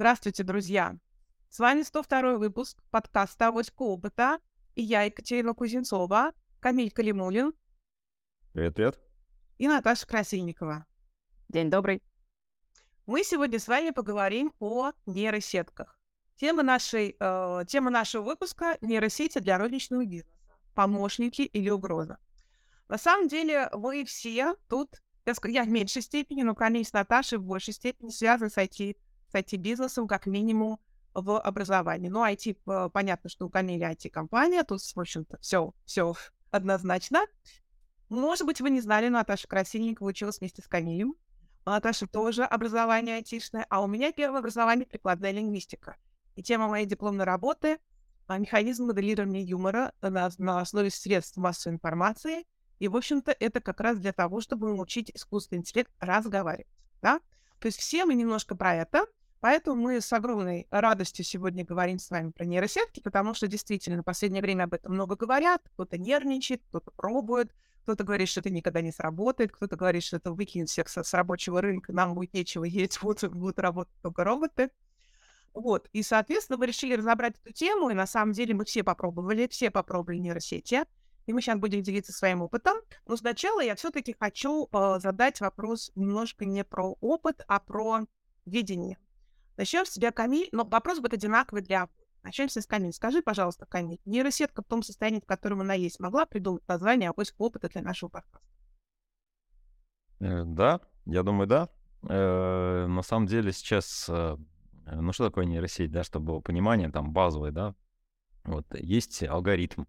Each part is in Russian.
Здравствуйте, друзья! С вами 102 выпуск подкаста «Авоська опыта» и я, Екатерина Кузнецова, Камиль Калимулин. Привет, привет. И Наташа Красильникова. День добрый. Мы сегодня с вами поговорим о нейросетках. Тема, нашей, э, тема нашего выпуска — нейросети для розничного бизнеса. Помощники или угроза. На самом деле, вы все тут, я в меньшей степени, но, конечно, Наташа в большей степени связаны с IT, с IT-бизнесом, как минимум, в образовании. Ну, IT, э, понятно, что у Камиля IT-компания, тут, в общем-то, все, все однозначно. Может быть, вы не знали, Наташа Красильникова училась вместе с Камилем. У Наташи тоже образование айтишное, а у меня первое образование прикладная лингвистика. И тема моей дипломной работы — механизм моделирования юмора на, на основе средств массовой информации. И, в общем-то, это как раз для того, чтобы научить искусственный интеллект разговаривать. Да? То есть все мы немножко про это — Поэтому мы с огромной радостью сегодня говорим с вами про нейросетки, потому что действительно в последнее время об этом много говорят. Кто-то нервничает, кто-то пробует, кто-то говорит, что это никогда не сработает, кто-то говорит, что это выкинет всех с, с рабочего рынка, нам будет нечего есть, будут, будут работать только роботы. Вот, и, соответственно, мы решили разобрать эту тему, и на самом деле мы все попробовали, все попробовали нейросети, и мы сейчас будем делиться своим опытом. Но сначала я все-таки хочу э, задать вопрос немножко не про опыт, а про видение. Начнем с тебя, Камиль, но вопрос будет одинаковый для Начнемся с Камиль. Скажи, пожалуйста, Камиль, нейросетка в том состоянии, в котором она есть, могла придумать название «Авось опыта» для нашего подкаста? Э, да, я думаю, да. Э, на самом деле сейчас, э, ну что такое нейросеть, да, чтобы было понимание, там базовое, да, вот есть алгоритм.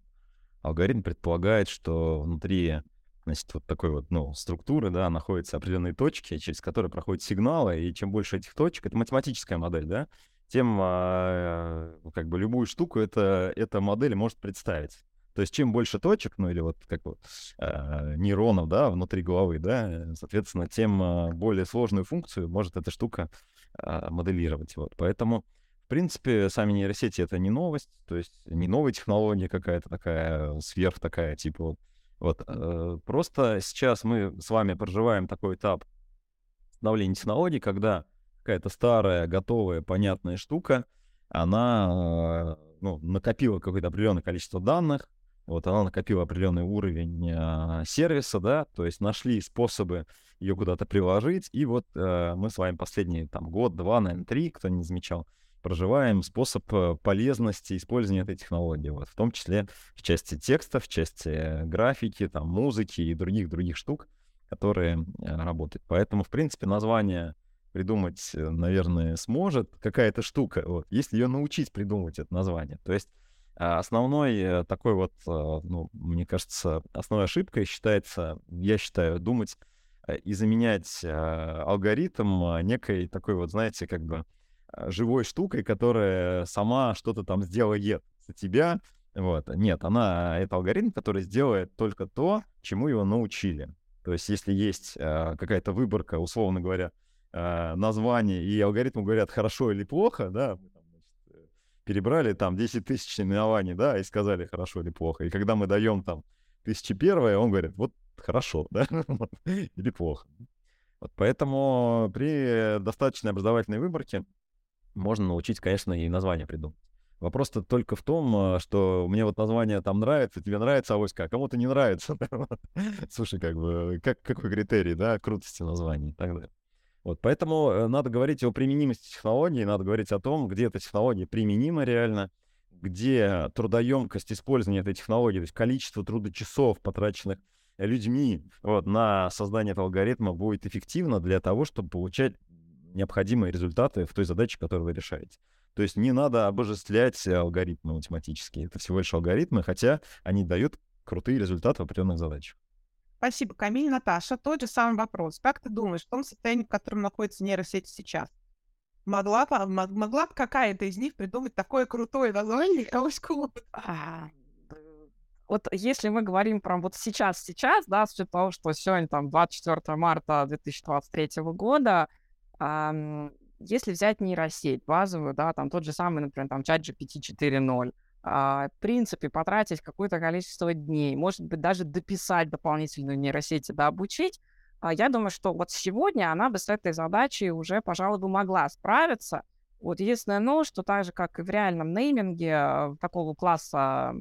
Алгоритм предполагает, что внутри значит, вот такой вот, ну, структуры, да, находятся определенные точки, через которые проходят сигналы, и чем больше этих точек, это математическая модель, да, тем а, как бы любую штуку это, эта модель может представить. То есть чем больше точек, ну или вот как вот э, нейронов, да, внутри головы, да, соответственно, тем э, более сложную функцию может эта штука э, моделировать. Вот. Поэтому, в принципе, сами нейросети — это не новость, то есть не новая технология какая-то такая, сверх такая, типа вот вот, э, просто сейчас мы с вами проживаем такой этап становления технологий, когда какая-то старая, готовая, понятная штука, она э, ну, накопила какое-то определенное количество данных, вот она накопила определенный уровень э, сервиса, да, то есть нашли способы ее куда-то приложить, и вот э, мы с вами последние там год, два, наверное, три, кто не замечал, проживаем способ э, полезности использования этой технологии, вот, в том числе в части текста, в части графики, там, музыки и других-других штук, которые э, работают. Поэтому, в принципе, название придумать, э, наверное, сможет какая-то штука, вот, если ее научить придумывать это название. То есть а, основной такой вот, ну, мне кажется, основной ошибкой считается, я считаю, думать и заменять алгоритм некой такой вот, знаете, как бы Э, живой штукой, которая сама что-то там сделает за тебя. Вот. Нет, она, это алгоритм, который сделает только то, чему его научили. То есть, если есть э, какая-то выборка, условно говоря, э, название, и алгоритму говорят хорошо или плохо, да, э, перебрали там 10 тысяч наименований, да, и сказали хорошо или плохо. И когда мы даем там тысячи первое, он говорит, вот хорошо, да, или плохо. Вот поэтому при достаточной образовательной выборке можно научить, конечно, и название придумать. Вопрос-то только в том, а, что мне вот название там нравится, тебе нравится авоська, а кому-то не нравится. Слушай, как бы, как, какой критерий, да, крутости названия и так далее. Вот, поэтому э, надо говорить о применимости технологии, надо говорить о том, где эта технология применима реально, где трудоемкость использования этой технологии, то есть количество трудочасов, потраченных людьми вот, на создание этого алгоритма будет эффективно для того, чтобы получать необходимые результаты в той задаче, которую вы решаете. То есть не надо обожествлять алгоритмы математические. Это всего лишь алгоритмы, хотя они дают крутые результаты в определенных задачах. Спасибо, Камиль. Наташа, тот же самый вопрос. Как ты думаешь, в том состоянии, в котором находится нейросеть сейчас, могла, могла бы какая-то из них придумать такое крутое название а, Вот если мы говорим про вот сейчас-сейчас, да, с учетом того, что сегодня там 24 марта 2023 года, если взять нейросеть базовую, да, там тот же самый, например, там чат GPT 4.0, а, в принципе, потратить какое-то количество дней, может быть, даже дописать дополнительную нейросеть и дообучить, а, я думаю, что вот сегодня она бы с этой задачей уже, пожалуй, бы могла справиться. Вот единственное но, что так же, как и в реальном нейминге, такого класса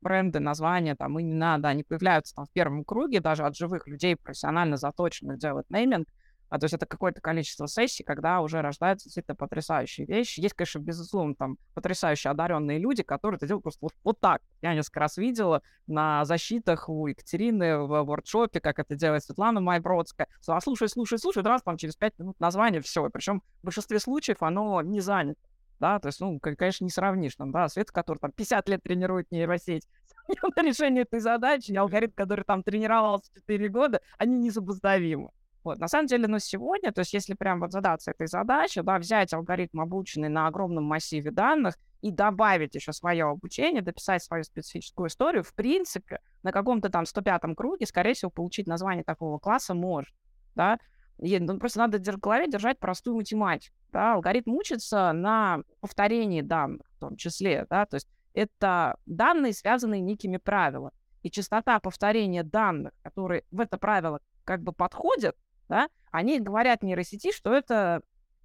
бренды, названия, там, имена, да, они появляются там в первом круге даже от живых людей, профессионально заточенных делать нейминг, а то есть это какое-то количество сессий, когда уже рождаются какие-то потрясающие вещи. Есть, конечно, безусловно, там потрясающе одаренные люди, которые это делают просто вот, вот так. Я несколько раз видела на защитах у Екатерины в воркшопе, как это делает Светлана Майбродская. А слушай, слушай, слушай, раз там через пять минут название, все. Причем в большинстве случаев оно не занято да, то есть, ну, конечно, не сравнишь, там, да, Свет, который там 50 лет тренирует нейросеть на решение этой задачи, алгоритм, который там тренировался 4 года, они несопоставимы. Вот, на самом деле, ну, сегодня, то есть, если прям вот задаться этой задачей, да, взять алгоритм, обученный на огромном массиве данных, и добавить еще свое обучение, дописать свою специфическую историю, в принципе, на каком-то там 105-м круге, скорее всего, получить название такого класса может, да, и, ну, просто надо в голове держать простую математику. Да? Алгоритм учится на повторении данных в том числе. Да? То есть это данные, связанные некими правилами. И частота повторения данных, которые в это правило как бы подходят, да, они говорят нейросети, что это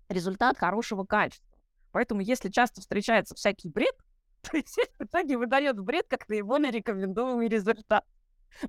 результат хорошего качества. Поэтому если часто встречается всякий бред, то сеть в итоге выдает бред как наиболее рекомендуемый результат.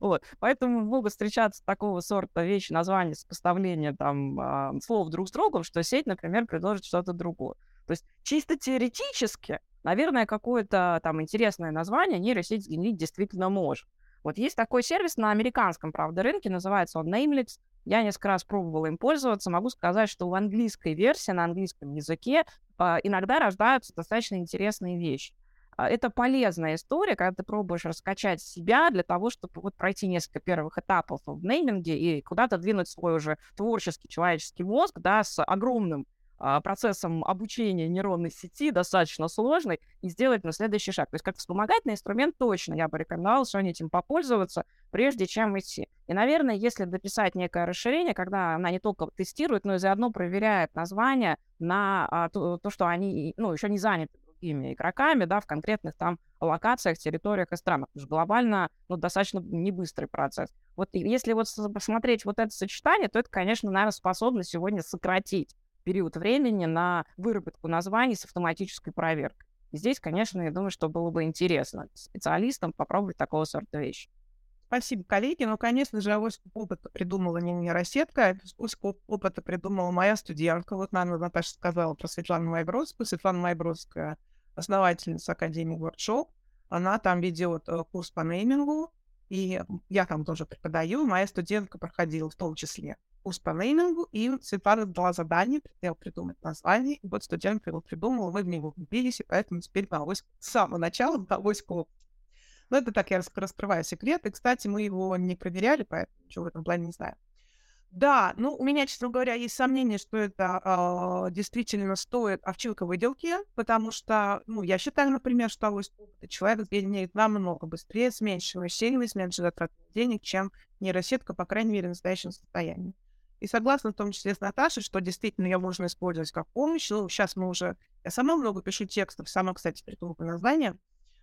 Вот. Поэтому могут встречаться такого сорта вещи, названия, сопоставления там э, слов друг с другом, что сеть, например, предложит что-то другое. То есть чисто теоретически, наверное, какое-то там интересное название нейросеть сгенерить действительно может. Вот есть такой сервис на американском, правда, рынке, называется он Namelix. Я несколько раз пробовала им пользоваться. Могу сказать, что в английской версии, на английском языке э, иногда рождаются достаточно интересные вещи. А, это полезная история, когда ты пробуешь раскачать себя для того, чтобы вот пройти несколько первых этапов в нейминге и куда-то двинуть свой уже творческий человеческий мозг, да, с огромным а, процессом обучения нейронной сети, достаточно сложный, и сделать на следующий шаг. То есть как вспомогательный инструмент точно я бы рекомендовала сегодня этим попользоваться, прежде чем идти. И, наверное, если дописать некое расширение, когда она не только тестирует, но и заодно проверяет название на а, то, то, что они ну, еще не заняты другими игроками, да, в конкретных там локациях, территориях и странах. Потому что глобально, ну, достаточно не быстрый процесс. Вот если вот посмотреть вот это сочетание, то это, конечно, наверное, способно сегодня сократить период времени на выработку названий с автоматической проверкой. И здесь, конечно, я думаю, что было бы интересно специалистам попробовать такого сорта вещи. Спасибо, коллеги. Ну, конечно же, авось опыта придумала не нейросетка, авось опыта придумала моя студентка. Вот нам Наташа сказала про Светлану Майбродскую. Светлана Майбродская основательница Академии Workshop. Она там ведет э, курс по неймингу, и я там тоже преподаю. Моя студентка проходила в том числе курс по неймингу, и Светлана дала задание, хотела придумать название, и вот студентка его придумала, мы в него влюбились, и поэтому теперь на авось с самого начала на авось к Но это так, я раскрываю секрет, и, кстати, мы его не проверяли, поэтому ничего в этом плане не знаю. Да, ну, у меня, честно говоря, есть сомнение, что это э, действительно стоит овчинка выделки, потому что, ну, я считаю, например, что авось человек сгенерит намного быстрее, с меньшим усилием, с меньшей затратой денег, чем нейросетка, по крайней мере, в настоящем состоянии. И согласна в том числе с Наташей, что действительно ее можно использовать как помощь. Ну, сейчас мы уже... Я сама много пишу текстов, сама, кстати, придумала название.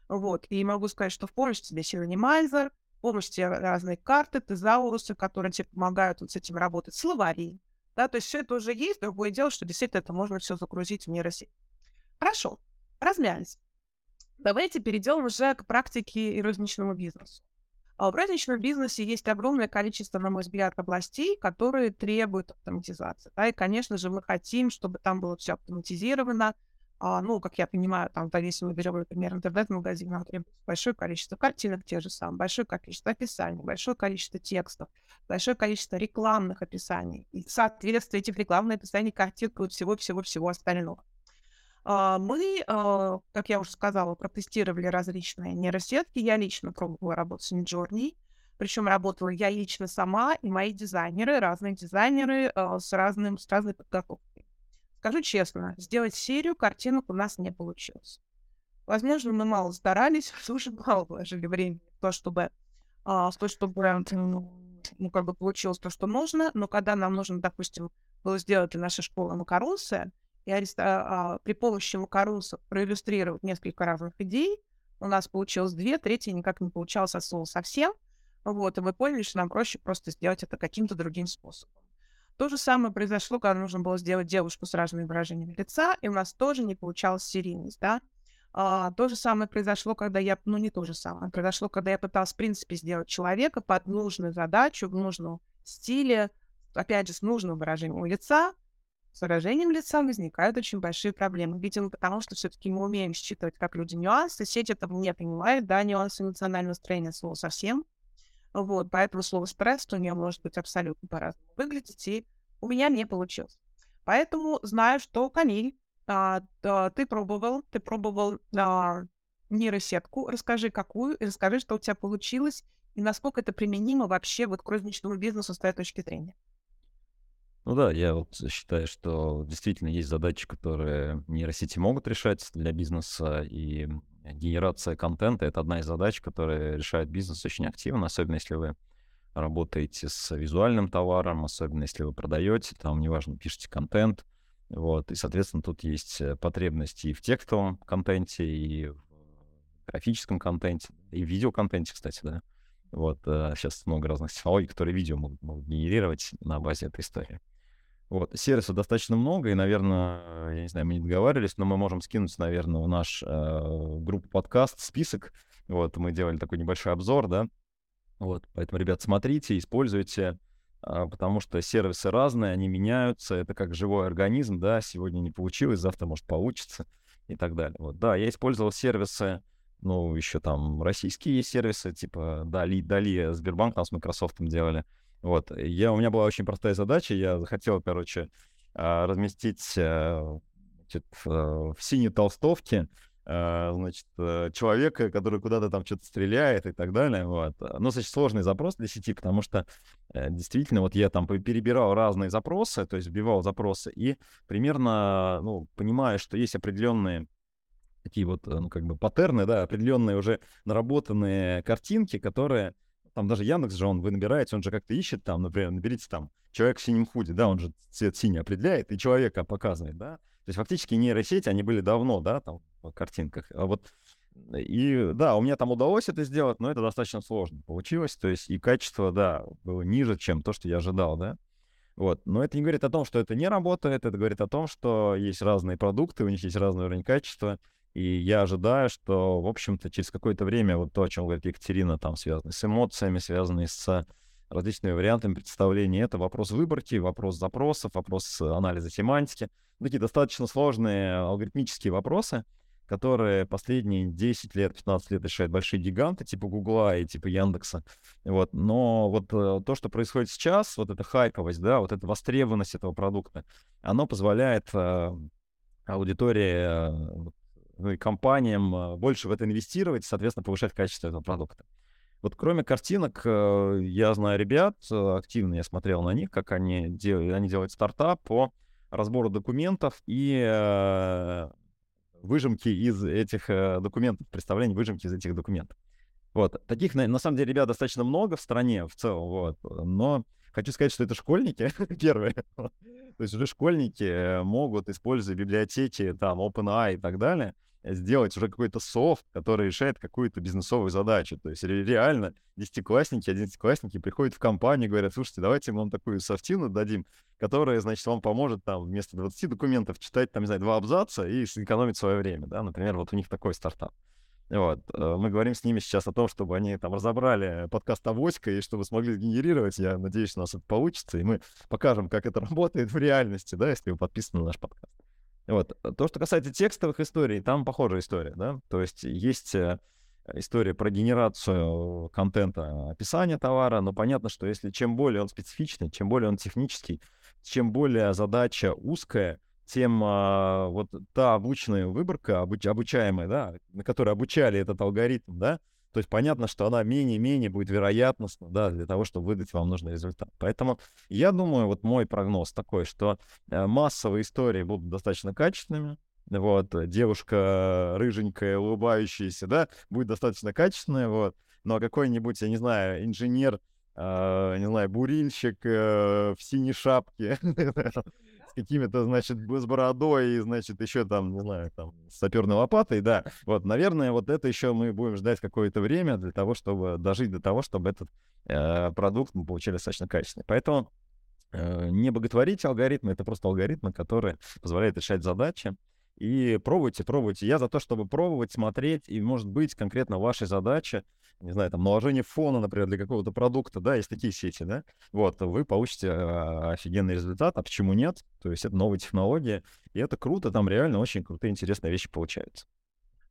Вот, и могу сказать, что в помощь тебе Синонимайзер, помощь тебе разные карты, тезаурусы, которые тебе помогают вот с этим работать, словари. Да, то есть все это уже есть, другое дело, что действительно это можно все загрузить в нейросеть. Хорошо, размялись. Давайте перейдем уже к практике и розничному бизнесу. А в розничном бизнесе есть огромное количество, на мой взгляд, областей, которые требуют автоматизации. Да, и, конечно же, мы хотим, чтобы там было все автоматизировано, а, ну, как я понимаю, там, если мы берем, например, интернет-магазин, нам требуется большое количество картинок, те же самые, большое количество описаний, большое количество текстов, большое количество рекламных описаний и соответствие этих рекламных описаний картинкам и всего-всего-всего остального. А, мы, а, как я уже сказала, протестировали различные нейросетки. Я лично пробовала работать с Midjourney. Причем работала я лично сама и мои дизайнеры, разные дизайнеры а, с, разным, с разной подготовкой. Скажу честно, сделать серию картинок у нас не получилось. Возможно, мы мало старались, слушай, мало вложили времени в то, чтобы, в то, чтобы ну, как бы получилось то, что нужно, но когда нам нужно, допустим, было сделать для нашей школы макаронсы, и ареста, а, при помощи макарусов проиллюстрировать несколько разных идей, у нас получилось две, третья никак не получалось от слова совсем, вот, и мы поняли, что нам проще просто сделать это каким-то другим способом. То же самое произошло, когда нужно было сделать девушку с разными выражениями лица, и у нас тоже не получалась серийность, да. А, то же самое произошло, когда я, ну не то же самое, произошло, когда я пыталась, в принципе, сделать человека под нужную задачу, в нужном стиле, опять же, с нужным выражением лица, с выражением лица возникают очень большие проблемы. Видимо, потому что все-таки мы умеем считывать, как люди нюансы. Сеть этого не понимает, да, нюансы эмоционального строения слова совсем. Вот, поэтому слово стресс у нее может быть абсолютно по-разному выглядеть, и у меня не получилось. Поэтому знаю, что Камиль, а, а, ты пробовал, ты пробовал а, нейросетку. Расскажи, какую, и расскажи, что у тебя получилось, и насколько это применимо вообще вот к розничному бизнесу с твоей точки зрения. Ну да, я вот считаю, что действительно есть задачи, которые нейросети могут решать для бизнеса, и генерация контента — это одна из задач, которая решает бизнес очень активно, особенно если вы работаете с визуальным товаром, особенно если вы продаете, там, неважно, пишете контент, вот, и, соответственно, тут есть э, потребности и в текстовом контенте, и в графическом контенте, и в видеоконтенте, кстати, да. Вот, сейчас э, много разных технологий, которые видео могут, могут генерировать на базе этой истории. Вот, сервисов достаточно много, и, наверное, я не знаю, мы не договаривались, но мы можем скинуть, наверное, в наш э, группу подкаст список. Вот, мы делали такой небольшой обзор, да. Вот, поэтому, ребят, смотрите, используйте, э, потому что сервисы разные, они меняются, это как живой организм, да, сегодня не получилось, завтра, может, получится и так далее. Вот, да, я использовал сервисы, ну, еще там российские сервисы, типа Дали, Дали, Сбербанк там с Microsoft делали. Вот, я, у меня была очень простая задача, я захотел, короче, а, разместить э, значит, э, в синей толстовке э, значит, человека, который куда-то там что-то стреляет и так далее. Вот. Ну, значит, сложный запрос для сети, потому что действительно вот я там перебирал разные запросы, то есть вбивал запросы, и примерно, ну, понимая, что есть определенные такие вот, ну, как бы паттерны, да, определенные уже наработанные картинки, которые там даже Яндекс же, он, вы набираете, он же как-то ищет там, например, наберите там человек в синем худе, да, он же цвет синий определяет и человека показывает, да. То есть фактически нейросети, они были давно, да, там в картинках. А вот и да, у меня там удалось это сделать, но это достаточно сложно получилось. То есть и качество, да, было ниже, чем то, что я ожидал, да. Вот. Но это не говорит о том, что это не работает, это говорит о том, что есть разные продукты, у них есть разный уровень качества, и я ожидаю, что, в общем-то, через какое-то время вот то, о чем говорит Екатерина, там связано с эмоциями, связанные с различными вариантами представления, это вопрос выборки, вопрос запросов, вопрос анализа семантики. Такие достаточно сложные алгоритмические вопросы, которые последние 10 лет, 15 лет решают большие гиганты типа Гугла и типа Яндекса. Вот. Но вот э, то, что происходит сейчас, вот эта хайповость, да, вот эта востребованность этого продукта, оно позволяет э, аудитории э, ну, и компаниям а, больше в это инвестировать, соответственно, повышать качество этого продукта. Вот кроме картинок, э, я знаю ребят, э, активно я смотрел на них, как они делают, они делают стартап по разбору документов и э, выжимки из этих документов, представление выжимки из этих документов. Вот, таких, на, на самом деле, ребят достаточно много в стране в целом, вот, но хочу сказать, что это школьники, первые. То есть уже школьники могут, используя библиотеки, там, OpenAI и так далее, сделать уже какой-то софт, который решает какую-то бизнесовую задачу. То есть реально десятиклассники, одиннадцатиклассники приходят в компанию и говорят, слушайте, давайте мы вам такую софтину дадим, которая, значит, вам поможет там вместо 20 документов читать, там, не знаю, два абзаца и сэкономить свое время, да, например, вот у них такой стартап. Вот. Э, мы говорим с ними сейчас о том, чтобы они там разобрали подкаст Авоська и чтобы смогли генерировать. Я надеюсь, у нас это получится, и мы покажем, как это работает в реальности, да, если вы подписаны на наш подкаст. Вот. То, что касается текстовых историй, там похожая история, да, то есть есть э, история про генерацию контента описания товара, но понятно, что если чем более он специфичный, чем более он технический, чем более задача узкая, тем а, вот та обученная выборка, обуч, обучаемая, да, на которой обучали этот алгоритм, да, то есть понятно, что она менее-менее будет вероятностна, да, для того, чтобы выдать вам нужный результат. Поэтому я думаю, вот мой прогноз такой, что э, массовые истории будут достаточно качественными, вот, девушка рыженькая, улыбающаяся, да, будет достаточно качественная, вот, но какой-нибудь, я не знаю, инженер, э, не знаю, бурильщик э, в синей шапке, с какими-то, значит, с бородой и, значит, еще там, не знаю, там, с саперной лопатой, да. Вот, наверное, вот это еще мы будем ждать какое-то время для того, чтобы дожить до того, чтобы этот э, продукт мы получили достаточно качественный. Поэтому э, не боготворить алгоритмы, это просто алгоритмы, которые позволяют решать задачи. И пробуйте, пробуйте. Я за то, чтобы пробовать, смотреть, и, может быть, конкретно вашей задаче, не знаю, там, наложение фона, например, для какого-то продукта, да, есть такие сети, да, вот, вы получите э, офигенный результат, а почему нет? То есть это новая технология, и это круто, там реально очень крутые, интересные вещи получаются.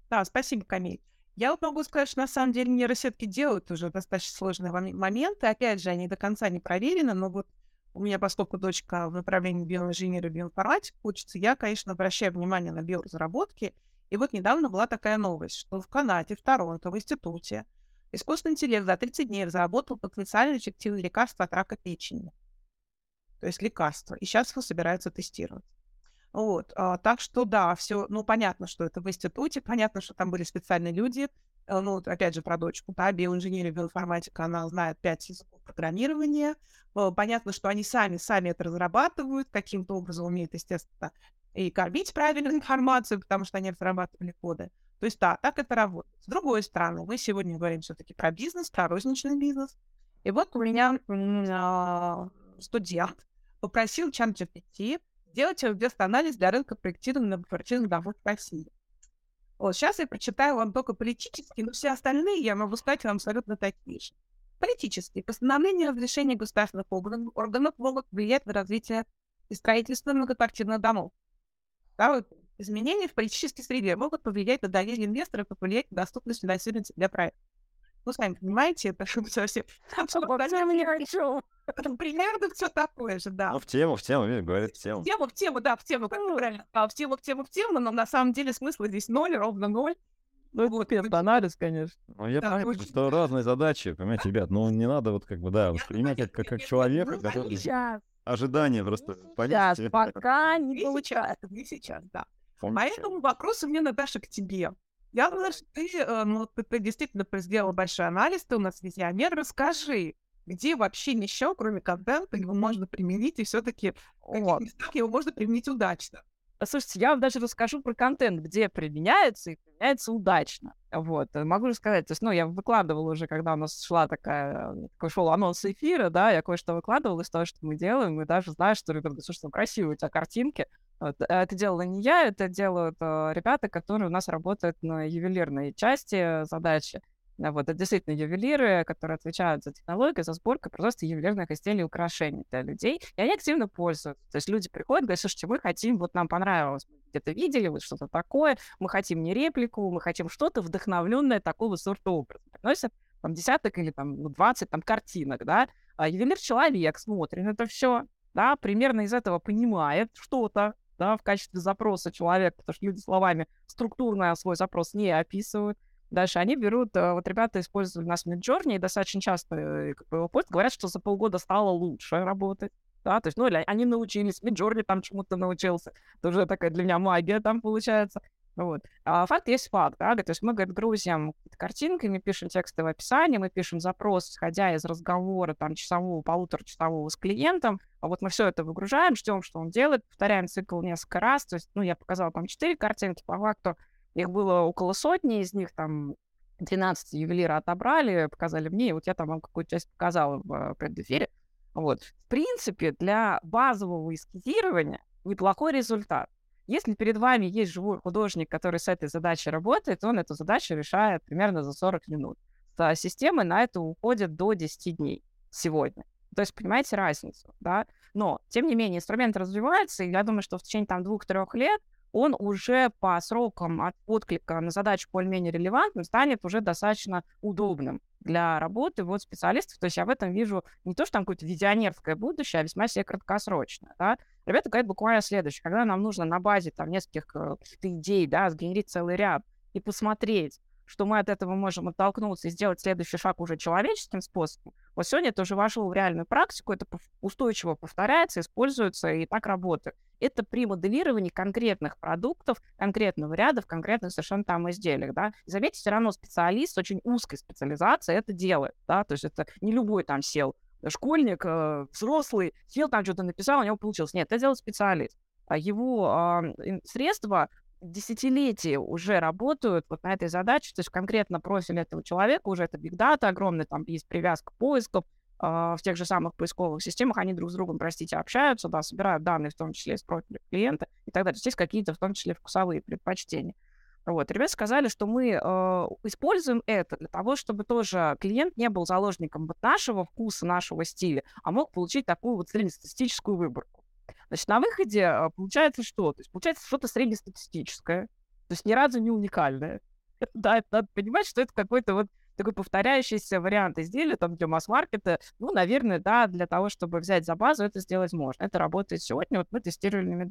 Да, спасибо, Камиль. Я вот могу сказать, что на самом деле нейросетки делают уже достаточно сложные моменты. Опять же, они до конца не проверены, но вот у меня, поскольку дочка в направлении биоинженерии биоинформатики учится, я, конечно, обращаю внимание на биоразработки. И вот недавно была такая новость, что в Канаде, в Торонто, в институте искусственный интеллект за 30 дней разработал потенциально эффективное лекарство от рака печени. То есть лекарство. И сейчас его собираются тестировать. Вот, а, так что да, все, ну, понятно, что это в институте, понятно, что там были специальные люди, ну, опять же, про дочку, да, биоинженерия, биоинформатика, она знает пять языков программирования, э, понятно, что они сами, сами это разрабатывают, каким-то образом умеют, естественно, и кормить правильную информацию, потому что они разрабатывали коды. То есть, да, так это работает. С другой стороны, мы сегодня говорим все-таки про бизнес, про розничный бизнес. И вот у меня а, студент попросил чат GPT Делайте вест-анализ для рынка проектирования многоквартирных домов в России. Вот, сейчас я прочитаю вам только политические, но все остальные я могу сказать вам абсолютно такие же. Политические. Постановления разрешения государственных органов, органов могут влиять на развитие и строительство многоквартирных домов. Вот, изменения в политической среде могут повлиять на доверие инвесторов и повлиять на доступность финансирования для проекта. Ну, сами понимаете, это совсем... не хочу. Примерно все такое же, да. Ну, в тему, в тему, видишь, говорит в тему. В тему, в тему, да, в тему, как правильно. А, в тему, в тему, в тему, но на самом деле смысла здесь ноль, ровно ноль. Ну, это вот, анализ, конечно. Ну, я да, понимаю, очень... что разные задачи, понимаете, ребят, ну, не надо вот как бы, да, воспринимать как, как, как человека, который... Сейчас. Ожидания просто, понимаете? Сейчас, пока не получается. Не сейчас, да. Поэтому вопрос у меня, Наташа, к тебе. Я думаю, что ты, э, ну, ты, ты действительно сделала большой анализ, ты у нас визионер. Расскажи, где вообще еще, кроме контента, его можно применить, и все-таки в каких местах его можно применить удачно? Слушайте, я вам даже расскажу про контент, где применяется и применяется удачно. Вот, э, могу рассказать, то есть, ну, я выкладывала уже, когда у нас шла такая, такой шел анонс эфира, да, я кое-что выкладывала из того, что мы делаем, и даже знаю, что, ребята, слушай, ну, красивые у тебя картинки. Э, это делала не я, это делают э, ребята, которые у нас работают на ювелирной части задачи. Вот, это действительно ювелиры, которые отвечают за технологию, за сборку просто ювелирных изделий и украшений для людей. И они активно пользуются. То есть люди приходят, говорят, слушайте, мы хотим, вот нам понравилось, где-то видели, вот что-то такое, мы хотим не реплику, мы хотим что-то вдохновленное такого сорта образа. Приносят там десяток или там ну, 20 там картинок, да, а ювелир-человек смотрит это все, да, примерно из этого понимает что-то, да, в качестве запроса человека, потому что люди словами структурно свой запрос не описывают, Дальше они берут, э, вот ребята используют у нас Midjourney, и достаточно часто э, как бы, его пользуют, говорят, что за полгода стало лучше работать. Да, то есть, ну, или они научились, Midjourney там чему-то научился. Это уже такая для меня магия там получается. Вот. А факт есть факт, да, то есть мы, говорит, грузим картинки, мы пишем текстовое описание, мы пишем запрос, исходя из разговора там часового, полуторачасового с клиентом, а вот мы все это выгружаем, ждем, что он делает, повторяем цикл несколько раз, то есть, ну, я показала там четыре картинки, по факту их было около сотни, из них там 12 ювелира отобрали, показали мне, и вот я там вам какую-то часть показала в предэфире. Вот. В принципе, для базового эскизирования неплохой результат. Если перед вами есть живой художник, который с этой задачей работает, он эту задачу решает примерно за 40 минут. С системой на это уходит до 10 дней сегодня. То есть, понимаете разницу, да? Но, тем не менее, инструмент развивается, и я думаю, что в течение там двух-трех лет он уже по срокам от отклика на задачу более-менее релевантным станет уже достаточно удобным для работы вот специалистов. То есть я в этом вижу не то, что там какое-то визионерское будущее, а весьма себе краткосрочное. Да? Ребята говорят буквально следующее. Когда нам нужно на базе там нескольких э, идей, да, сгенерить целый ряд и посмотреть, что мы от этого можем оттолкнуться и сделать следующий шаг уже человеческим способом. Вот сегодня это уже вошло в реальную практику, это устойчиво повторяется, используется и так работает. Это при моделировании конкретных продуктов, конкретного ряда, в конкретных совершенно там изделиях, да. Заметьте, все равно специалист с очень узкой специализацией это делает, да, то есть это не любой там сел школьник, э, взрослый, сел там что-то написал, у него получилось. Нет, это делает специалист. А его э, средства десятилетия уже работают вот на этой задаче, то есть конкретно профиль этого человека, уже это биг дата огромный, там есть привязка поисков, в тех же самых поисковых системах, они друг с другом, простите, общаются, да, собирают данные, в том числе из профиля клиента и так далее. Здесь какие-то, в том числе, вкусовые предпочтения. Вот, ребята сказали, что мы э, используем это для того, чтобы тоже клиент не был заложником вот нашего вкуса, нашего стиля, а мог получить такую вот среднестатистическую выборку. Значит, на выходе э, получается что? То есть получается что-то среднестатистическое, то есть ни разу не уникальное. Да, это надо понимать, что это какой-то вот такой повторяющийся вариант изделия там для масс-маркета. Ну, наверное, да, для того, чтобы взять за базу, это сделать можно. Это работает сегодня. Вот мы тестировали на.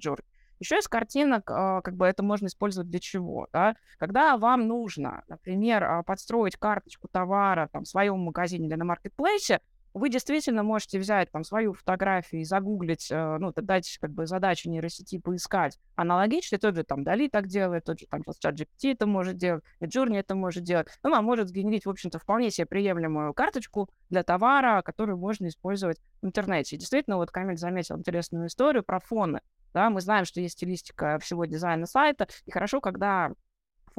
Еще из картинок, а, как бы это можно использовать для чего, да? Когда вам нужно, например, а, подстроить карточку товара там, в своем магазине или на маркетплейсе, вы действительно можете взять там свою фотографию и загуглить, э, ну, дать как бы задачу нейросети поискать аналогично, тот же там Дали так делает, тот же там чат GPT это может делать, Midjourney это может делать. Ну, а может сгенерить, в общем-то, вполне себе приемлемую карточку для товара, которую можно использовать в интернете. И действительно, вот Камиль заметил интересную историю про фоны. Да, мы знаем, что есть стилистика всего дизайна сайта, и хорошо, когда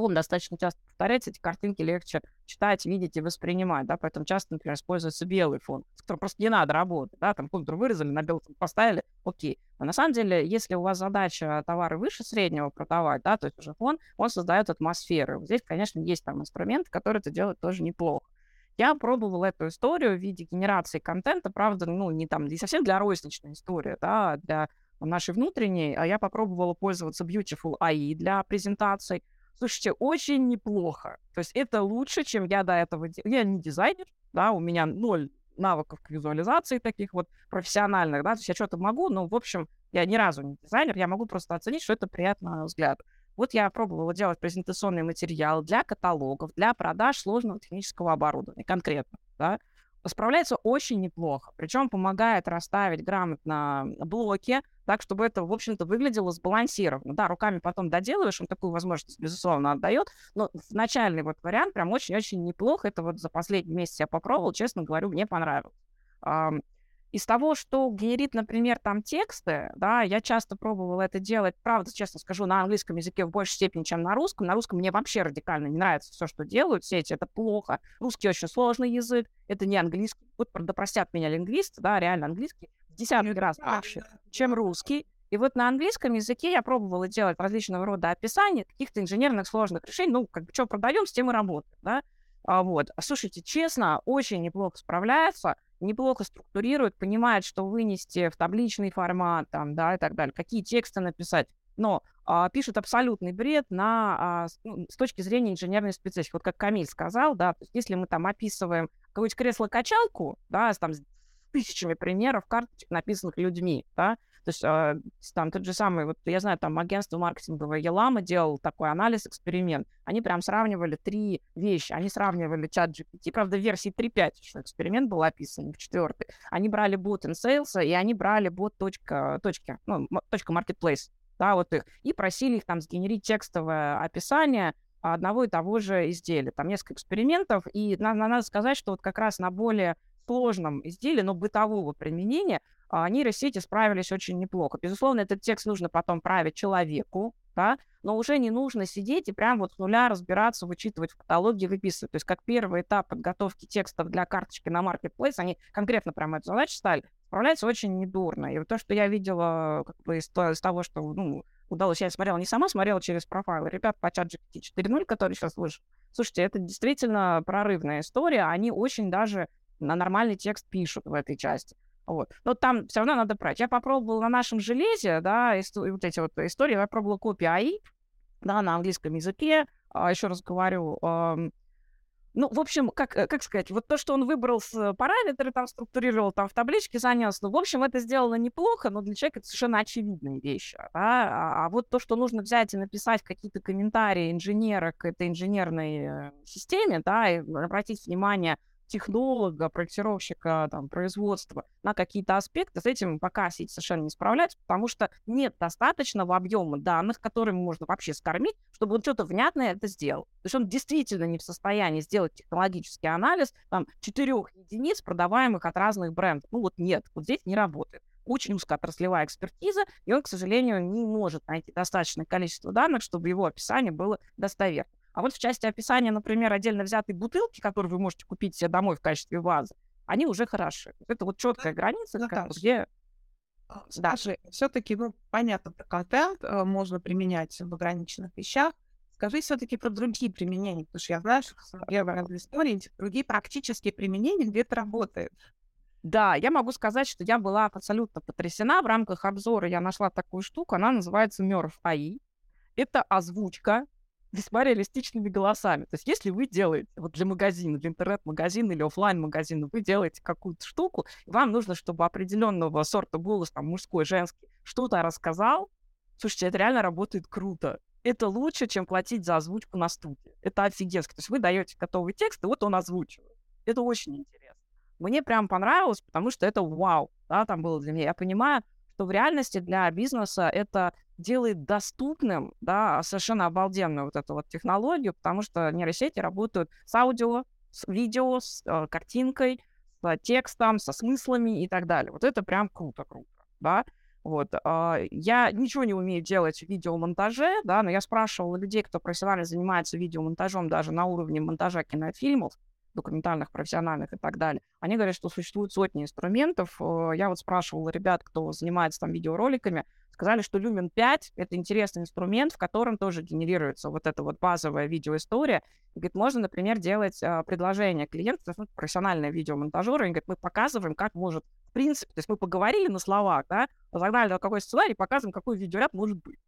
фон достаточно часто повторяется, эти картинки легче читать, видеть и воспринимать, да, поэтому часто, например, используется белый фон, с которым просто не надо работать, да, там контур вырезали, на белый фон поставили, окей. Но на самом деле, если у вас задача товары выше среднего продавать, да, то есть уже фон, он создает атмосферу. Здесь, конечно, есть там инструменты, которые это делают тоже неплохо. Я пробовала эту историю в виде генерации контента, правда, ну, не там, не совсем для розничной истории, да, а для нашей внутренней, а я попробовала пользоваться Beautiful AI для презентаций. Слушайте, очень неплохо. То есть это лучше, чем я до этого делала. Я не дизайнер, да, у меня ноль навыков к визуализации таких вот профессиональных, да, то есть я что-то могу, но, в общем, я ни разу не дизайнер, я могу просто оценить, что это приятно взгляд. Вот я пробовала делать презентационный материал для каталогов, для продаж сложного технического оборудования конкретно, да, справляется очень неплохо. Причем помогает расставить грамотно блоки, так, чтобы это, в общем-то, выглядело сбалансированно. Да, руками потом доделываешь, он такую возможность, безусловно, отдает, но начальный вот вариант прям очень-очень неплохо. Это вот за последний месяц я попробовал, честно говорю, мне понравилось. Из того, что генерит, например, там тексты, да, я часто пробовала это делать, правда, честно скажу, на английском языке в большей степени, чем на русском. На русском мне вообще радикально не нравится все, что делают все эти, это плохо. Русский очень сложный язык, это не английский. Вот, да простят меня лингвисты, да, реально английский в десятки раз лучше, чем русский. И вот на английском языке я пробовала делать различного рода описания каких-то инженерных сложных решений. Ну, как бы, что продаем, с тем и работаем, да. А, вот. Слушайте, честно, очень неплохо справляется неплохо структурирует, понимает, что вынести в табличный формат, там, да, и так далее, какие тексты написать, но а, пишет абсолютный бред на, а, ну, с точки зрения инженерной специфики. Вот как Камиль сказал, да, то есть если мы там описываем какое-нибудь кресло-качалку, да, с, там, с тысячами примеров карточек, написанных людьми, да, то есть э, там тот же самый, вот я знаю, там агентство маркетинговое Елама делал такой анализ, эксперимент. Они прям сравнивали три вещи. Они сравнивали чат GPT, правда, в версии 3.5 что эксперимент был описан, в четвертой. Они брали in sales, и они брали bot точка, ну, точка marketplace, да, вот их, и просили их там сгенерить текстовое описание одного и того же изделия. Там несколько экспериментов, и надо, надо сказать, что вот как раз на более сложном изделии, но бытового применения, нейросети справились очень неплохо. Безусловно, этот текст нужно потом править человеку, да, но уже не нужно сидеть и прям вот с нуля разбираться, вычитывать в каталоге, выписывать. То есть как первый этап подготовки текстов для карточки на Marketplace, они конкретно прям эту задачу стали, справляются очень недурно. И вот то, что я видела как бы из, из того, что ну, удалось, я смотрела не сама, смотрела через профайлы ребят по чат GPT 4.0, который сейчас вышел. Слушайте, это действительно прорывная история. Они очень даже на нормальный текст пишут в этой части. Вот. Но там все равно надо брать. Я попробовала на нашем железе, да, вот эти вот истории, я пробовала копии АИ, да, на английском языке, а, еще раз говорю, ну, в общем, как, э, как сказать, вот то, что он выбрал с параметры, там структурировал, там в табличке занес, ну, в общем, это сделано неплохо, но для человека это совершенно очевидные вещи. Да? А, а вот то, что нужно взять и написать какие-то комментарии инженера к этой инженерной э, системе, да, и обратить внимание технолога, проектировщика, там, производства на какие-то аспекты, с этим пока сеть совершенно не справляется, потому что нет достаточного объема данных, которыми можно вообще скормить, чтобы он что-то внятное это сделал. То есть он действительно не в состоянии сделать технологический анализ там, четырех единиц, продаваемых от разных брендов. Ну вот нет, вот здесь не работает очень узкоотраслевая экспертиза, и он, к сожалению, не может найти достаточное количество данных, чтобы его описание было достоверным. А вот в части описания, например, отдельно взятой бутылки, которую вы можете купить себе домой в качестве вазы, они уже хороши. Это вот четкая граница, Наташа, где... А, Скажи, все-таки, ну, понятно, про контент э, можно применять в ограниченных вещах. Скажи все-таки про другие применения, потому что я знаю, что первая разные истории, другие практические применения, где это работает. Да, я могу сказать, что я была абсолютно потрясена. В рамках обзора я нашла такую штуку, она называется Мёрф АИ. Это озвучка весьма реалистичными голосами. То есть если вы делаете вот для магазина, для интернет-магазина или офлайн магазина вы делаете какую-то штуку, вам нужно, чтобы определенного сорта голос, там, мужской, женский, что-то рассказал, слушайте, это реально работает круто. Это лучше, чем платить за озвучку на студии. Это офигенски. То есть вы даете готовый текст, и вот он озвучивает. Это очень интересно. Мне прям понравилось, потому что это вау, да, там было для меня. Я понимаю, что в реальности для бизнеса это делает доступным, да, совершенно обалденную вот эту вот технологию, потому что нейросети работают с аудио, с видео, с э, картинкой, с текстом, со смыслами и так далее. Вот это прям круто-круто, да. Вот. Э, я ничего не умею делать в видеомонтаже, да, но я спрашивала людей, кто профессионально занимается видеомонтажом даже на уровне монтажа кинофильмов, документальных, профессиональных и так далее. Они говорят, что существует сотни инструментов. Э, я вот спрашивала ребят, кто занимается там видеороликами, сказали, что Lumen 5 — это интересный инструмент, в котором тоже генерируется вот эта вот базовая видеоистория. И, говорит, можно, например, делать а, предложение клиенту, то есть ну, профессиональные видеомонтажеры, и говорит, мы показываем, как может, в принципе, то есть мы поговорили на словах, да, загнали на какой сценарий, показываем, какой видеоряд может быть.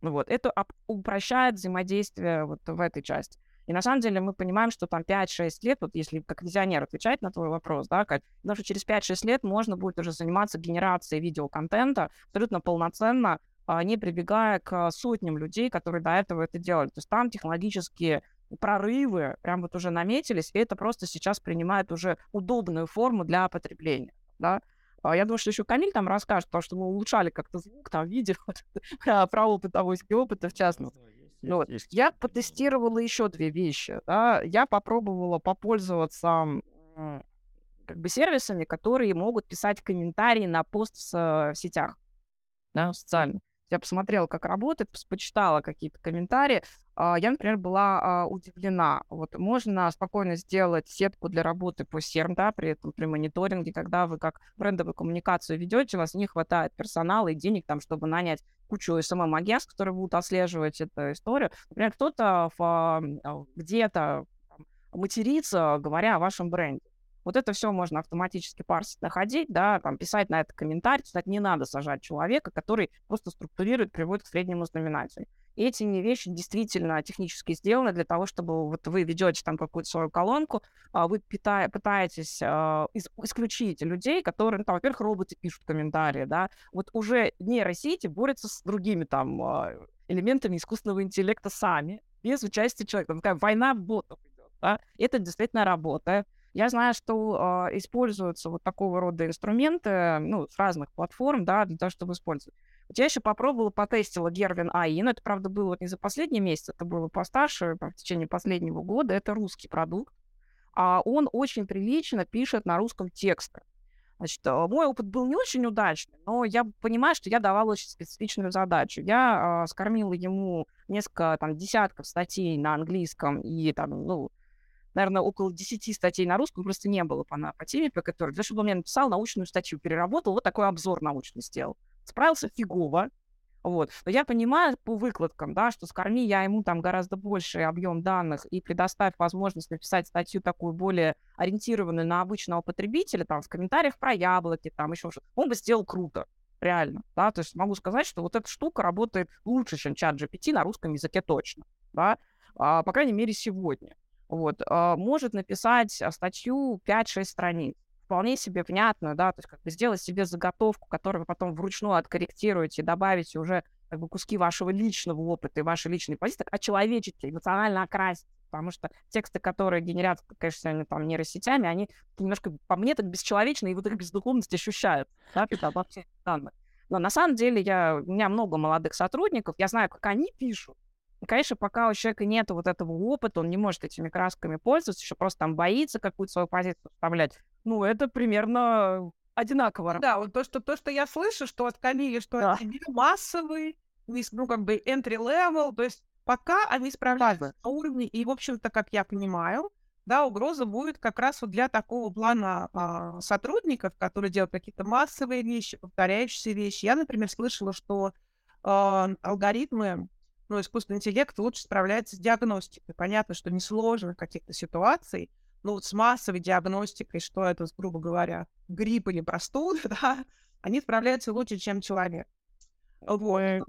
Ну вот, это упрощает взаимодействие вот в этой части. И на самом деле мы понимаем, что там 5-6 лет, вот если как визионер отвечать на твой вопрос, да, Кать, потому что через 5-6 лет можно будет уже заниматься генерацией видеоконтента абсолютно полноценно, а, не прибегая к сотням людей, которые до этого это делали. То есть там технологические прорывы прям вот уже наметились, и это просто сейчас принимает уже удобную форму для потребления, да. А я думаю, что еще Камиль там расскажет, потому что мы улучшали как-то звук, там, видео, про опыт того опыта в частности. Ну, вот. Я потестировала еще две вещи. Да? Я попробовала попользоваться как бы сервисами, которые могут писать комментарии на пост в сетях, да, социальных. Я посмотрела, как работает, почитала какие-то комментарии. А, я, например, была а, удивлена. Вот можно спокойно сделать сетку для работы по SERM, да, при этом при мониторинге, когда вы как брендовую коммуникацию ведете, у вас не хватает персонала и денег там, чтобы нанять кучу СММ-агентств, которые будут отслеживать эту историю. Например, кто-то а, где-то матерится, говоря о вашем бренде. Вот это все можно автоматически парсить, находить, да, там, писать на это комментарий. Кстати, не надо сажать человека, который просто структурирует, приводит к среднему знаменателю. И эти вещи действительно технически сделаны для того, чтобы вот вы ведете там какую-то свою колонку, а, вы питая, пытаетесь э, исключить людей, которые, ну, там, во-первых, роботы пишут комментарии, да, вот уже нейросети борются с другими там э, элементами искусственного интеллекта сами, без участия человека. Такая война ботов идет, да, это действительно работает. Я знаю, что э, используются вот такого рода инструменты, ну, с разных платформ, да, для того, чтобы использовать. Вот я еще попробовала, потестила Гервин АИ, но это, правда, было не за последний месяц, это было постарше, в течение последнего года. Это русский продукт. А он очень прилично пишет на русском тексты. Значит, а, мой опыт был не очень удачный, но я понимаю, что я давала очень специфичную задачу. Я э, скормила ему несколько, там, десятков статей на английском и, там, ну, наверное, около 10 статей на русском просто не было по, по теме, по которой, для чтобы он мне написал научную статью, переработал, вот такой обзор научный сделал. Справился фигово, вот. Но я понимаю по выкладкам, да, что скорми я ему там гораздо больше объем данных и предоставь возможность написать статью такую более ориентированную на обычного потребителя, там, в комментариях про яблоки, там, еще что-то, он бы сделал круто, реально, да, то есть могу сказать, что вот эта штука работает лучше, чем чат GPT на русском языке точно, да, а, по крайней мере, сегодня. Вот, а, может написать а, статью 5-6 страниц вполне себе внятную, да, то есть как бы сделать себе заготовку, которую вы потом вручную откорректируете, добавите уже как бы куски вашего личного опыта и вашей личной позиции, очеловечите, эмоционально окрасить, потому что тексты, которые генерятся, конечно, там нейросетями, они немножко, по мне, так бесчеловечны, и вот их бездуховность ощущают, да, это обобщение данных. Но на самом деле я, у меня много молодых сотрудников, я знаю, как они пишут, конечно, пока у человека нет вот этого опыта, он не может этими красками пользоваться, еще просто там боится какую-то свою позицию вставлять. Ну, это примерно одинаково. Да, вот то, что, то, что я слышу, что от Камили, что да. от тебя массовый, ну, как бы entry level, то есть пока они справляются на уровне, и, в общем-то, как я понимаю, да, угроза будет как раз вот для такого плана а, сотрудников, которые делают какие-то массовые вещи, повторяющиеся вещи. Я, например, слышала, что а, алгоритмы, ну, искусственный интеллект лучше справляется с диагностикой. Понятно, что несложных каких-то ситуаций, но вот с массовой диагностикой, что это, грубо говоря, грипп или простуда, да, они справляются лучше, чем человек. Вот.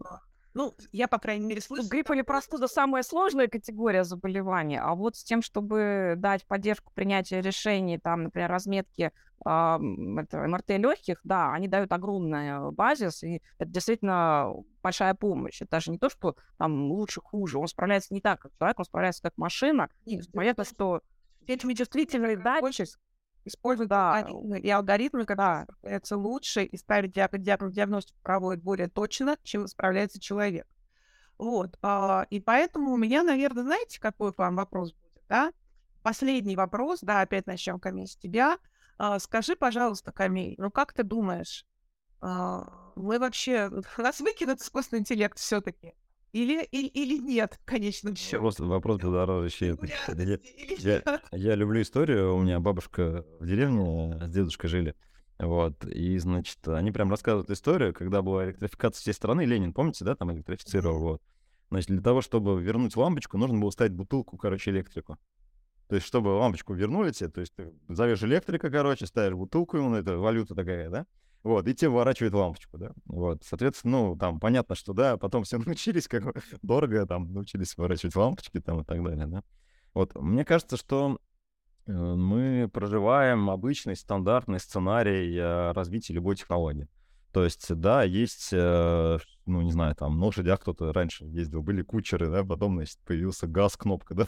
Ну, я, по крайней мере, слышу. Грипп или простуда самая сложная категория заболевания, а вот с тем, чтобы дать поддержку принятия решений, там, например, разметки э, это, МРТ легких, да, они дают огромный базис, и это действительно большая помощь. Это даже не то, что там лучше, хуже. Он справляется не так, как человек, он справляется как машина. Нет, Понятно, что этими чувствительные датчики используют да. алгоритмы, и алгоритмы, когда да. справляются лучше и ставят диагноз, диагностику проводят более точно, чем справляется человек. Вот. А, и поэтому у меня, наверное, знаете, какой к вам вопрос будет, да? Последний вопрос, да, опять начнем, Камиль, с тебя. А, скажи, пожалуйста, Камиль, ну как ты думаешь, а, мы вообще, нас выкинут искусственный интеллект все-таки? Или, или, или нет, конечно. Вопрос, вопрос дороже. Я, я, я люблю историю. У меня бабушка в деревне с дедушкой жили. Вот, и, значит, они прям рассказывают историю, когда была электрификация всей страны, Ленин, помните, да, там электрифицировал, вот. Значит, для того, чтобы вернуть лампочку, нужно было ставить бутылку, короче, электрику. То есть, чтобы лампочку вернули тебе, то есть ты зовешь электрика, короче, ставишь бутылку, ну, это валюта такая, да, вот, и тебе выворачивает лампочку, да. Вот, соответственно, ну, там понятно, что, да, потом все научились, как дорого, там, научились выворачивать лампочки, там, и так далее, да. Вот, мне кажется, что э, мы проживаем обычный стандартный сценарий э, развития любой технологии. То есть, да, есть, э, ну, не знаю, там, на лошадях кто-то раньше ездил, были кучеры, да, потом, значит, появился газ, кнопка, да,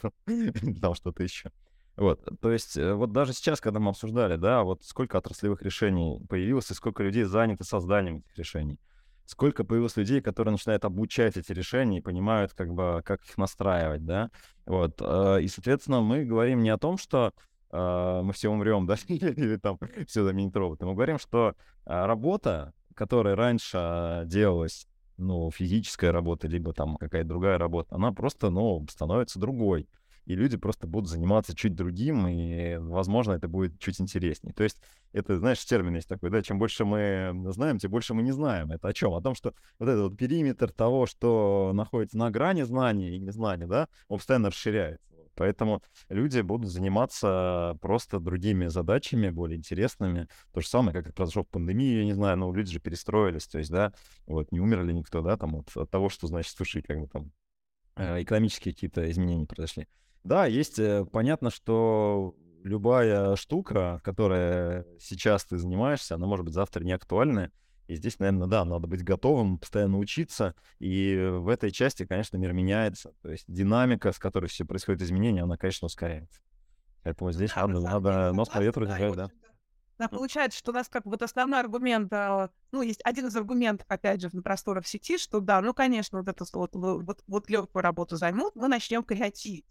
там что-то еще. Вот, то есть, э, вот даже сейчас, когда мы обсуждали, да, вот сколько отраслевых решений появилось, и сколько людей заняты созданием этих решений. Сколько появилось людей, которые начинают обучать эти решения и понимают, как бы, как их настраивать, да. Вот, э, и, соответственно, мы говорим не о том, что э, мы все умрем, да, или там все заменит роботы. Мы говорим, что работа, которая раньше делалась, ну, физическая работа, либо там какая-то другая работа, она просто, ну, становится другой и люди просто будут заниматься чуть другим, и, возможно, это будет чуть интереснее. То есть это, знаешь, термин есть такой, да, чем больше мы знаем, тем больше мы не знаем. Это о чем? О том, что вот этот вот периметр того, что находится на грани знания и незнания, да, он постоянно расширяется. Поэтому люди будут заниматься просто другими задачами, более интересными. То же самое, как произошло в пандемии, я не знаю, но люди же перестроились, то есть, да, вот, не умерли никто, да, там, вот, от того, что, значит, слушай, как бы там э, экономические какие-то изменения произошли. Да, есть, э, понятно, что любая штука, которая сейчас ты занимаешься, она может быть завтра не актуальна. И здесь, наверное, да, надо быть готовым, постоянно учиться. И в этой части, конечно, мир меняется. То есть динамика, с которой все происходит изменения, она, конечно, ускоряется. Поэтому здесь да, надо, надо нос по ветру держать, да. Да, получается, что у нас как бы вот основной аргумент, а, ну, есть один из аргументов, опять же, на просторах сети, что да, ну, конечно, вот эту вот, вот, вот легкую работу займут, мы начнем креативить.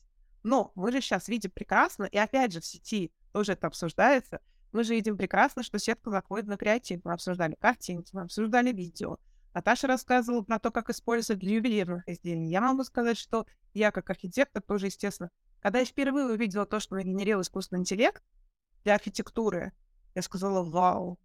Но мы же сейчас видим прекрасно, и опять же в сети тоже это обсуждается, мы же видим прекрасно, что сетка заходит на креатив. Мы обсуждали картинки, мы обсуждали видео. Наташа рассказывала про то, как использовать для ювелирных изделий. Я могу сказать, что я как архитектор тоже, естественно, когда я впервые увидела то, что генерил искусственный интеллект для архитектуры, я сказала «Вау».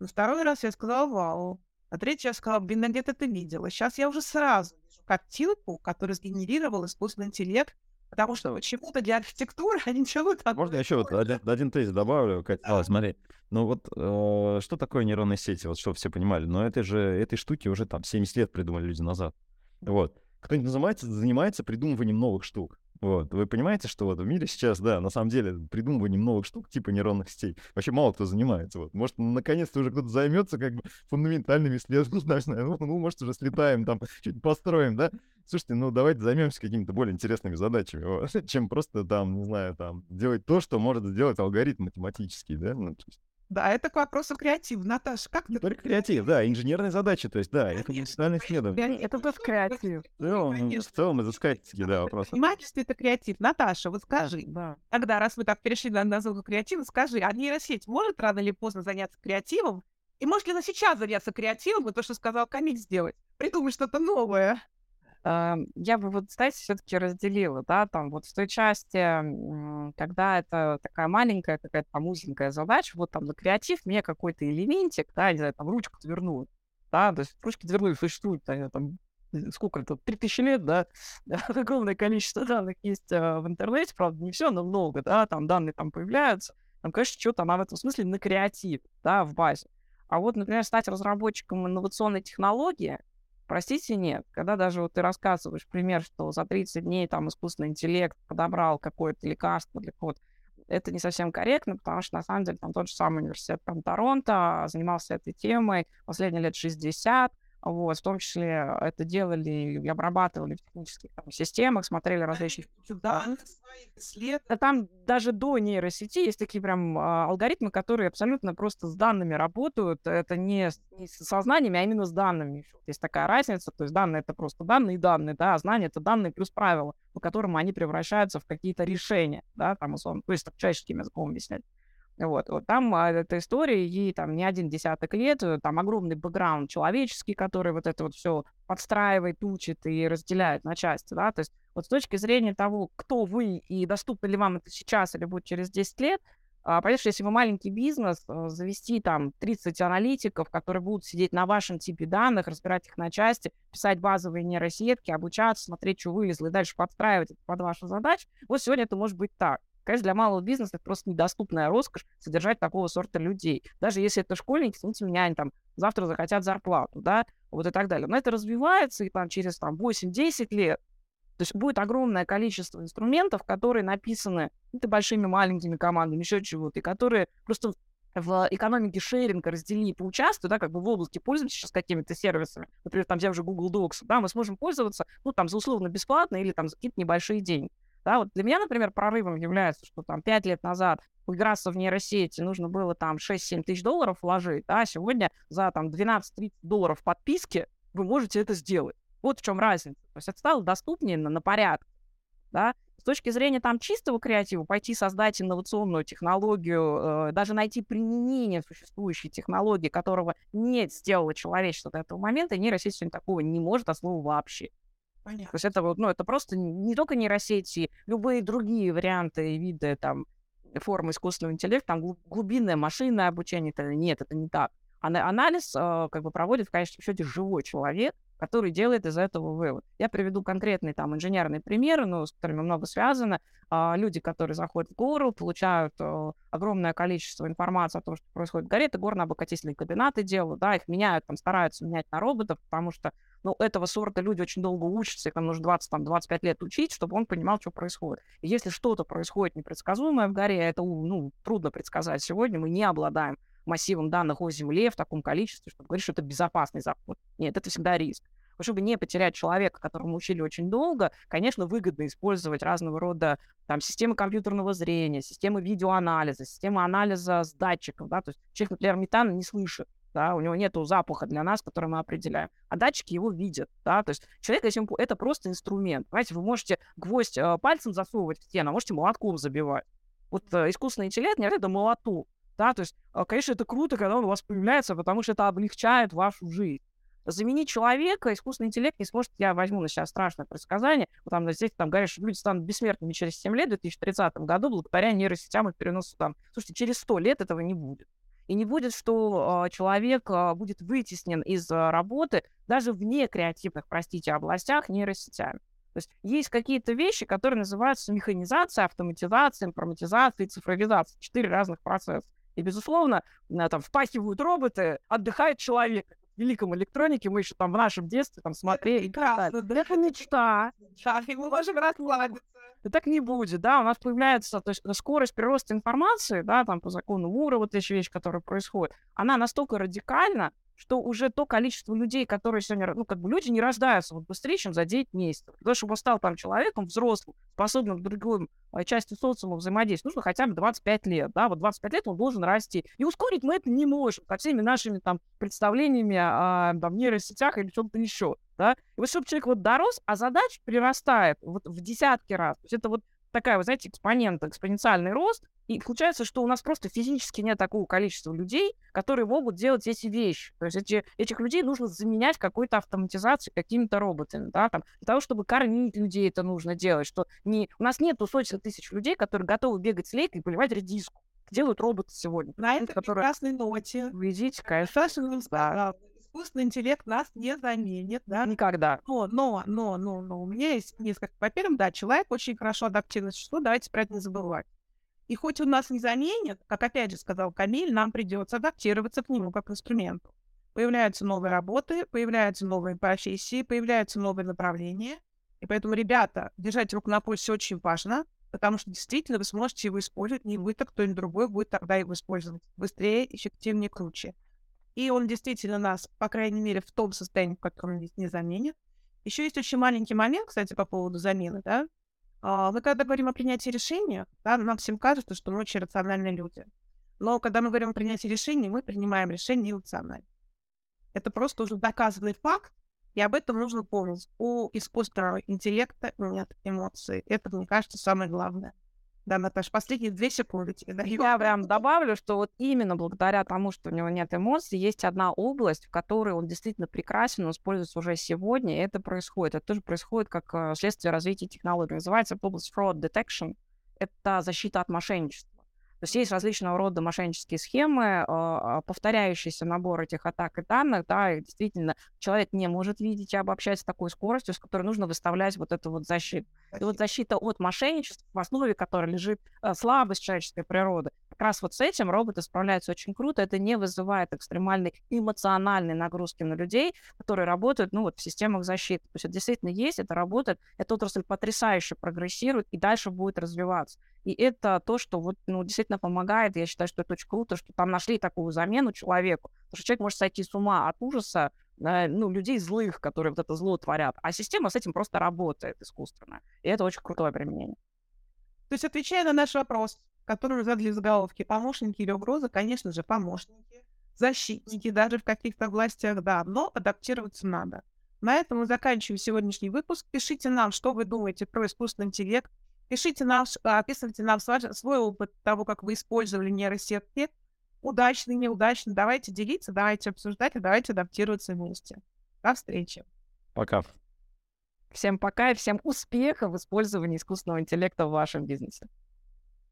На второй раз я сказала «Вау». На третий я сказала «Блин, а где-то ты видела». Сейчас я уже сразу вижу картинку, которую сгенерировал искусственный интеллект Потому что почему-то для архитектуры они делают... Можно я еще вот один, один тезис добавлю, Катя? Да. А, смотри, ну вот э, что такое нейронные сети, вот чтобы все понимали, но это же, этой штуки уже там 70 лет придумали люди назад. Вот. Кто-нибудь занимается, занимается придумыванием новых штук. Вот, вы понимаете, что вот в мире сейчас, да, на самом деле, придумыванием новых штук типа нейронных сетей вообще мало кто занимается. Вот. Может, наконец-то уже кто-то займется как бы фундаментальными исследованиями, ну, ну, может, уже слетаем там, чуть построим, да? Слушайте, ну давайте займемся какими-то более интересными задачами, чем просто там, не знаю, там, делать то, что может сделать алгоритм математический, да? Ну, то есть... Да, это к вопросу креатива. Наташа, как ты... Только креатив, да, инженерные задачи, то есть, да, это профессиональное исследование. Это тоже креатив. В целом, в целом изыскательские, да, вопросы. Предпринимательство — это креатив. Наташа, вот скажи, да. тогда, раз вы так перешли на назву креатива, скажи, а нейросеть может рано или поздно заняться креативом? И может ли она сейчас заняться креативом, и то, что сказал Камиль сделать? Придумать что-то новое? Я бы вот, знаете, все-таки разделила, да, там вот в той части, когда это такая маленькая какая-то там узенькая задача, вот там на креатив мне какой-то элементик, да, не знаю, там ручку дверную, да, то есть ручки дверные существуют, там, сколько это, 3000 лет, да, огромное количество данных есть а, в интернете, правда, не все, но много, да, там данные там появляются, там, конечно, что-то она в этом смысле на креатив, да, в базе. А вот, например, стать разработчиком инновационной технологии, простите, нет. Когда даже вот ты рассказываешь пример, что за 30 дней там искусственный интеллект подобрал какое-то лекарство для кого-то, это не совсем корректно, потому что, на самом деле, там тот же самый университет там, Торонто занимался этой темой последние лет 60, вот, в том числе это делали и обрабатывали в технических там, системах, смотрели различные... Да. Там даже до нейросети есть такие прям а, алгоритмы, которые абсолютно просто с данными работают. Это не, не с сознаниями, а именно с данными. Есть такая разница. То есть данные — это просто данные и данные, да, а знания — это данные плюс правила, по которым они превращаются в какие-то решения, да, там, условно, то есть так, человеческим языком объяснять. Вот, вот там а, эта история, ей там не один десяток лет, э, там огромный бэкграунд человеческий, который вот это вот все подстраивает, учит и разделяет на части, да, то есть вот с точки зрения того, кто вы и доступно ли вам это сейчас или будет через 10 лет, а, понятно, что если вы маленький бизнес, э, завести там 30 аналитиков, которые будут сидеть на вашем типе данных, разбирать их на части, писать базовые нейросетки, обучаться, смотреть, что вылезло, и дальше подстраивать это под вашу задачу, вот сегодня это может быть так. Конечно, для малого бизнеса это просто недоступная роскошь содержать такого сорта людей. Даже если это школьники, смотрите, меня они там завтра захотят зарплату, да, вот и так далее. Но это развивается, и там через там 8-10 лет то есть будет огромное количество инструментов, которые написаны это большими, маленькими командами, еще чего-то, и которые просто в экономике шеринга раздели по участию, да, как бы в области пользуемся сейчас какими-то сервисами, например, там тем же Google Docs, да, мы сможем пользоваться, ну, там, за условно бесплатно или там за какие-то небольшие деньги. Да, вот для меня, например, прорывом является, что там 5 лет назад играться в нейросети нужно было там 6-7 тысяч долларов вложить, а сегодня за там 12-30 долларов подписки вы можете это сделать. Вот в чем разница. То есть это стало доступнее на, на порядок. Да? С точки зрения там чистого креатива, пойти создать инновационную технологию, э, даже найти применение существующей технологии, которого не сделало человечество до этого момента, нейросеть сегодня такого не может, а слова вообще. Понятно. То есть это вот, ну, это просто не только нейросети, любые другие варианты и виды там формы искусственного интеллекта, там глубинное машинное обучение, это нет, это не так. Анализ э, как бы проводит в конечном счете живой человек, который делает из этого вывод. Я приведу конкретный там инженерный пример, ну, с которыми много связано. А, люди, которые заходят в гору, получают а, огромное количество информации о том, что происходит в горе, это горно-обогатительные кабинеты делают, да, их меняют, там, стараются менять на роботов, потому что, ну, этого сорта люди очень долго учатся, их там нужно 20-25 лет учить, чтобы он понимал, что происходит. И если что-то происходит непредсказуемое в горе, это, ну, трудно предсказать сегодня, мы не обладаем массивом данных о Земле в таком количестве, чтобы говорить, что это безопасный заход. Нет, это всегда риск. Чтобы не потерять человека, которому учили очень долго, конечно, выгодно использовать разного рода там, системы компьютерного зрения, системы видеоанализа, системы анализа с датчиков. Да? То есть человек, например, метана не слышит, да, у него нет запаха для нас, который мы определяем, а датчики его видят, да, то есть человек, если это просто инструмент, понимаете, вы можете гвоздь э, пальцем засовывать в стену, а можете молотком забивать. Вот э, искусственный интеллект не это молоток, да, то есть, э, конечно, это круто, когда он у вас появляется, потому что это облегчает вашу жизнь. Заменить человека искусственный интеллект не сможет. Я возьму на себя страшное предсказание. Вот там здесь там говорят, что люди станут бессмертными через 7 лет, в 2030 году, благодаря нейросетям и переносу там. Слушайте, через 100 лет этого не будет. И не будет, что э, человек э, будет вытеснен из э, работы даже в некреативных, простите, областях нейросетями. То есть есть какие-то вещи, которые называются механизация, автоматизация, информатизация и цифровизация. Четыре разных процесса. И, безусловно, там впахивают роботы, отдыхает человек великом электронике, мы еще там в нашем детстве там смотрели. Прекрасно, да, это мечта. Да, и мы можем расслабиться. И так не будет, да, у нас появляется, то есть скорость прироста информации, да, там по закону Мура, вот эти вещи, которые происходят, она настолько радикальна, что уже то количество людей, которые сегодня, ну, как бы люди не рождаются вот быстрее, чем за 9 месяцев. Для того, чтобы он стал там человеком взрослым, способным к другой а, части социума взаимодействовать, нужно хотя бы 25 лет, да, вот 25 лет он должен расти. И ускорить мы это не можем со всеми нашими там представлениями о там, нейросетях или чем-то еще, да. И вот чтобы человек вот дорос, а задач прирастает вот в десятки раз. То есть это вот такая, вы знаете, экспонент, экспоненциальный рост, и получается, что у нас просто физически нет такого количества людей, которые могут делать эти вещи. То есть эти, этих людей нужно заменять какой-то автоматизацией, какими-то роботами, да, там, для того, чтобы кормить людей это нужно делать, что не... у нас нету сотен тысяч людей, которые готовы бегать с лейкой и поливать редиску. Делают роботы сегодня. На этой которые... прекрасной ноте. Видите, конечно. Да искусственный интеллект нас не заменит, да? Никогда. Но, но, но, но, но, у меня есть несколько... Во-первых, да, человек очень хорошо адаптивно существо, давайте про это не забывать. И хоть он нас не заменит, как опять же сказал Камиль, нам придется адаптироваться к нему как к инструменту. Появляются новые работы, появляются новые профессии, появляются новые направления. И поэтому, ребята, держать руку на пульсе очень важно, потому что действительно вы сможете его использовать, не вы, так кто-нибудь другой будет тогда его использовать быстрее, эффективнее, круче и он действительно нас, по крайней мере, в том состоянии, в котором есть, не заменит. Еще есть очень маленький момент, кстати, по поводу замены, да. А, мы когда говорим о принятии решения, да, нам всем кажется, что мы очень рациональные люди. Но когда мы говорим о принятии решений, мы принимаем решение иррационально. Это просто уже доказанный факт, и об этом нужно помнить. У искусственного интеллекта нет эмоций. Это, мне кажется, самое главное. Да, Наташа, последние две секунды тебе даю. Я прям добавлю, что вот именно благодаря тому, что у него нет эмоций, есть одна область, в которой он действительно прекрасен, он используется уже сегодня, и это происходит. Это тоже происходит как э, следствие развития технологий. Называется область fraud detection. Это защита от мошенничества. То есть есть различного рода мошеннические схемы, а, повторяющийся набор этих атак и данных, да, и действительно человек не может видеть и обобщать с такой скоростью, с которой нужно выставлять вот эту вот защиту. И вот защита от мошенничества, в основе которой лежит э, слабость человеческой природы, как раз вот с этим роботы справляются очень круто. Это не вызывает экстремальной эмоциональной нагрузки на людей, которые работают, ну, вот в системах защиты. То есть это действительно есть, это работает, эта отрасль потрясающе прогрессирует и дальше будет развиваться. И это то, что вот, ну, действительно помогает. Я считаю, что это очень круто, что там нашли такую замену человеку. Потому что человек может сойти с ума от ужаса, ну, людей злых, которые вот это зло творят. А система с этим просто работает искусственно. И это очень крутое применение. То есть, отвечая на наш вопрос, который вы задали в заголовке, помощники или угрозы, конечно же, помощники, защитники даже в каких-то областях, да, но адаптироваться надо. На этом мы заканчиваем сегодняшний выпуск. Пишите нам, что вы думаете про искусственный интеллект. Пишите нам, описывайте нам свой опыт того, как вы использовали нейросетки удачный, неудачный. Давайте делиться, давайте обсуждать и давайте адаптироваться вместе. До встречи. Пока. Всем пока и всем успехов в использовании искусственного интеллекта в вашем бизнесе.